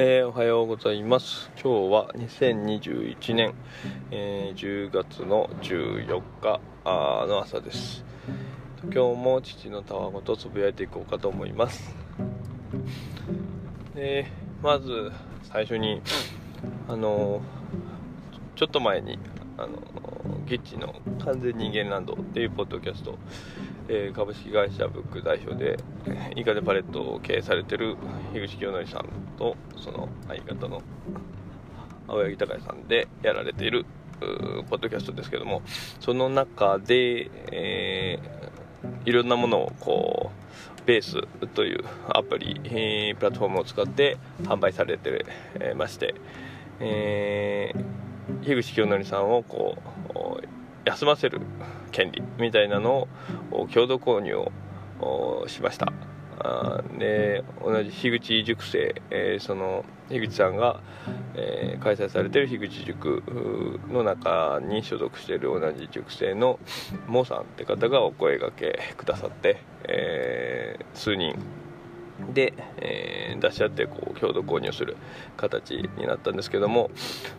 えー、おはようございます。今日は2021年、えー、10月の14日の朝です。今日も父のたわごとつぶやいていこうかと思います。でまず最初にあのちょっと前にあのギッチの完全人間ランドっていうポッドキャスト、えー、株式会社ブック代表でイカデパレットを経営されてる樋口清則さんとその相方の青柳隆さんでやられているポッドキャストですけどもその中で、えー、いろんなものをこうベースというアプリ、えー、プラットフォームを使って販売されてまして、えー樋口清則さんをこう休ませる権利みたいなのを共同購入をしました。で同じ樋口塾生、えー、その樋口さんが、えー、開催されてる樋口塾の中に所属している同じ塾生のモーさんって方がお声がけくださって、えー、数人で、えー、出し合ってこう共同購入する形になったんですけども、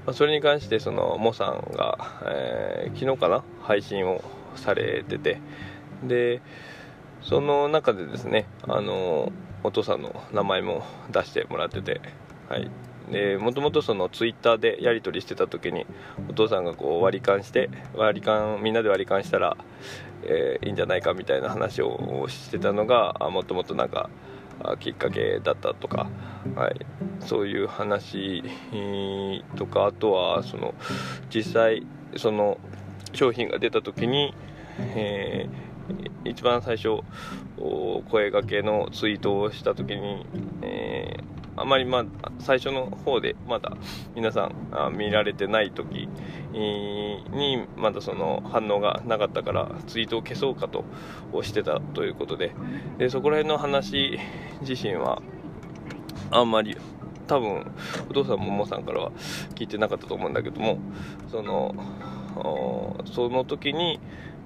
まあ、それに関してそのモさんが、えー、昨日かな配信をされててでその中でですねあのお父さんの名前も出してもらっててはい。でもともとそのツイッターでやり取りしてた時にお父さんがこう割り勘して割り勘みんなで割り勘したら、えー、いいんじゃないかみたいな話をしてたのがもともとなんかきっかけだったとか、はい、そういう話とかあとはその実際その商品が出た時に、えー、一番最初声がけのツイートをした時に、えーあまりまあ最初の方でまだ皆さん見られてない時にまだその反応がなかったからツイートを消そうかとしてたということででそこら辺の話自身はあんまり多分お父さんももさんからは聞いてなかったと思うんだけどもそのその時に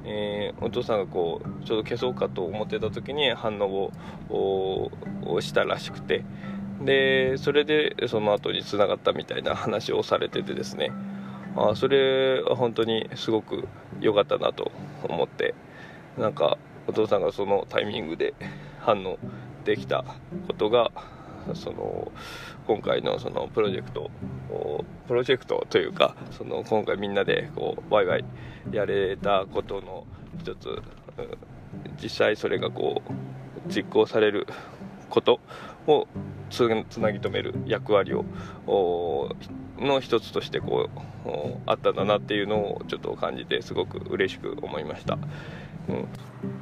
えー、お父さんがこうちょうど消そうかと思ってた時に反応をしたらしくてでそれでその後につながったみたいな話をされててですね。あそれは本当にすごく良かったなと思って。なんかお父さんがそのタイミングで 反応できたことがその今回のそのプロジェクトプロジェクトというかその今回みんなでこうワイワイやれたことの一つ。実際それがこう実行されることをつなぎ止める役割をの一つとしてこうあったんだなっていうのをちょっと感じてすごく嬉しく思いました。うん。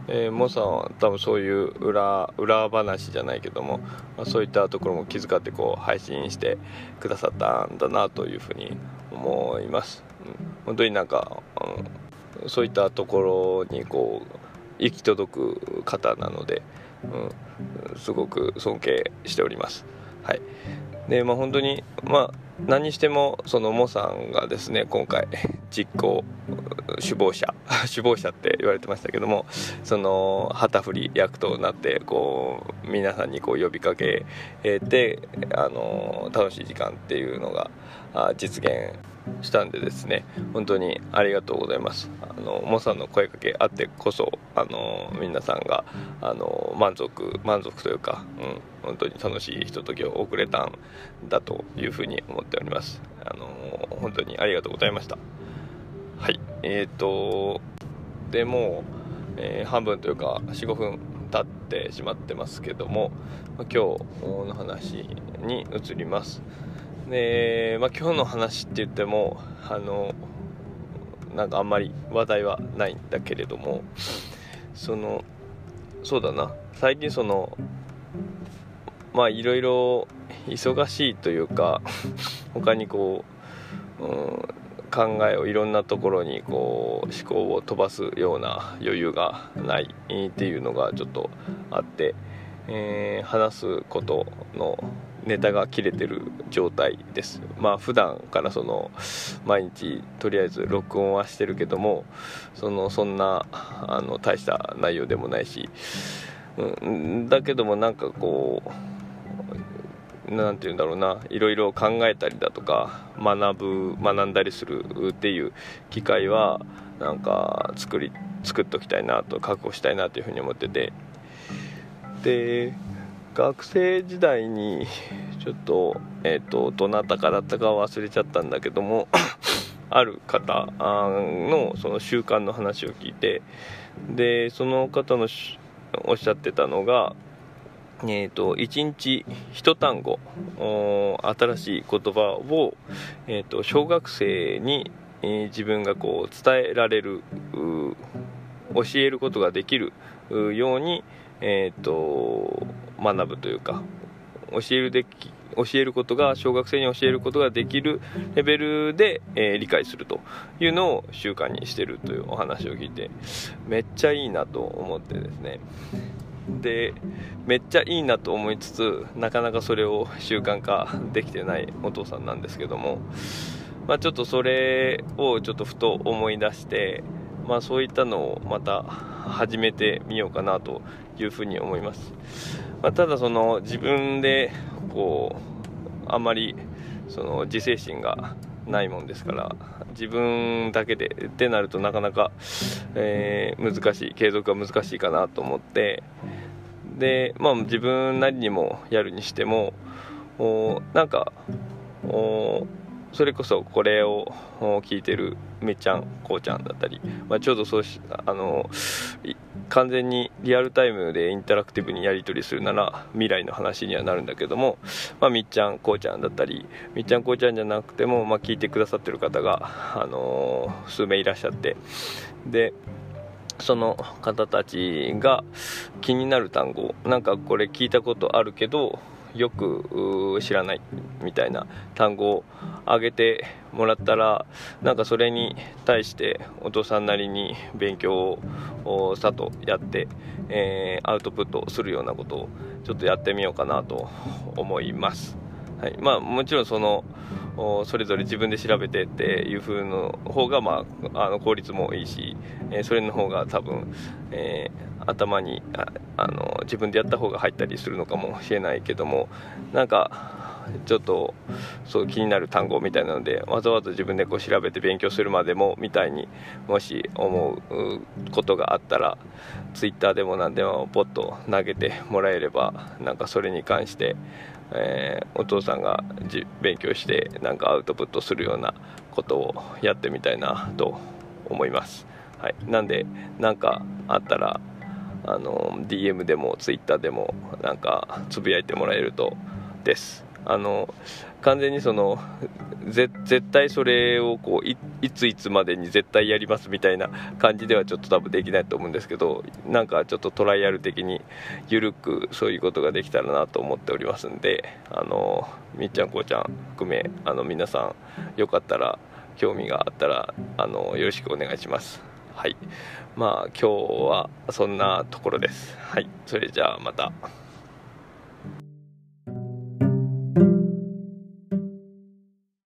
えー、モさんは多分そういう裏裏話じゃないけども、まあ、そういったところも気遣ってこう配信してくださったんだなというふうに思います、うん、本当になんか、うん、そういったところにこう行き届く方なので、うん、すごく尊敬しております。はい、でまあ本当にまあ何にしてもそのモさんがですね今回実行首謀者 首謀者って言われてましたけどもその旗振り役となってこう皆さんにこう呼びかけてあの楽しい時間っていうのが実現したんでですね本当にありがとうございます。あのモさんの声かけあってこそあの皆さんがあの満足満足というか、うん、本当に楽しいひとときを送れたんだというふうに思っております。あの本当にありがとうございました。はい。えーとでもう、えー、半分というか45分経ってしまってますけども今日の話に移ります。で、まあ、今日の話って言ってもあのなんかあんまり話題はないんだけれどもそのそうだな。最近そのまあいろいろ忙しいというか 他にこう、うん、考えをいろんなところにこう思考を飛ばすような余裕がないっていうのがちょっとあって、えー、話すことのネタが切れてる状態です。まあ普段からその毎日とりあえず録音はしてるけどもそのそんなあの大した内容でもないし、うん、だけどもなんかこう何て言うんだろうないろいろ考えたりだとか学ぶ学んだりするっていう機会はなんか作り作っときたいなと確保したいなというふうに思ってて。で学生時代にちょっと,、えーと、どなたかだったか忘れちゃったんだけども ある方のその習慣の話を聞いてでその方のおっしゃってたのがえーと、1日1単語新しい言葉を、えーと、小学生に、えー、自分がこう伝えられる教えることができるように、えーと、学ぶというか教えるでき教えることが小学生に教えることができるレベルで、えー、理解するというのを習慣にしてるというお話を聞いてめっちゃいいなと思ってですね。でめっちゃいいなと思いつつなかなかそれを習慣化できてないお父さんなんですけども、まあ、ちょっとそれをちょっとふと思い出して、まあ、そういったのをまた始めてみようかなというふうに思います、まあ、ただその自分でこうあまりその自制心がないもんですから自分だけでってなるとなかなか、えー、難しい継続は難しいかなと思ってでまあ自分なりにもやるにしてもおなんかおそれこそこれを聞いてるめちゃんこうちゃんだったり、まあ、ちょうどそうしあの完全にリアルタイムでインタラクティブにやり取りするなら未来の話にはなるんだけども、まあ、みっちゃんこうちゃんだったりみっちゃんこうちゃんじゃなくても、まあ、聞いてくださってる方が、あの数名いらっしゃってでその方たちが気になる単語なんかこれ聞いたことあるけどよく知らないみたいな単語を挙げてもらったらなんかそれに対してお父さんなりに勉強をさとやって、えー、アウトプットするようなことをちょっとやってみようかなと思います。はいまあ、もちろんそのそれぞれ自分で調べてっていう風の方が、まあ、あの効率もいいし、えー、それの方が多分、えー、頭にああの自分でやった方が入ったりするのかもしれないけどもなんかちょっとそう気になる単語みたいなのでわざわざ自分でこう調べて勉強するまでもみたいにもし思うことがあったら Twitter でも何でもポッと投げてもらえればなんかそれに関してえー、お父さんがじ勉強してなんかアウトプットするようなことをやってみたいなと思います、はい、なんで何かあったらあの DM でも Twitter でもなんかつぶやいてもらえるとです。あの完全にその絶対それをこういついつまでに絶対やりますみたいな感じではちょっと多分できないと思うんですけどなんかちょっとトライアル的に緩くそういうことができたらなと思っておりますんであのみっちゃんこうちゃん含めあの皆さんよかったら興味があったらあのよろしくお願いします。はい。まあ今日はそんなところです。はい。それじゃあまた。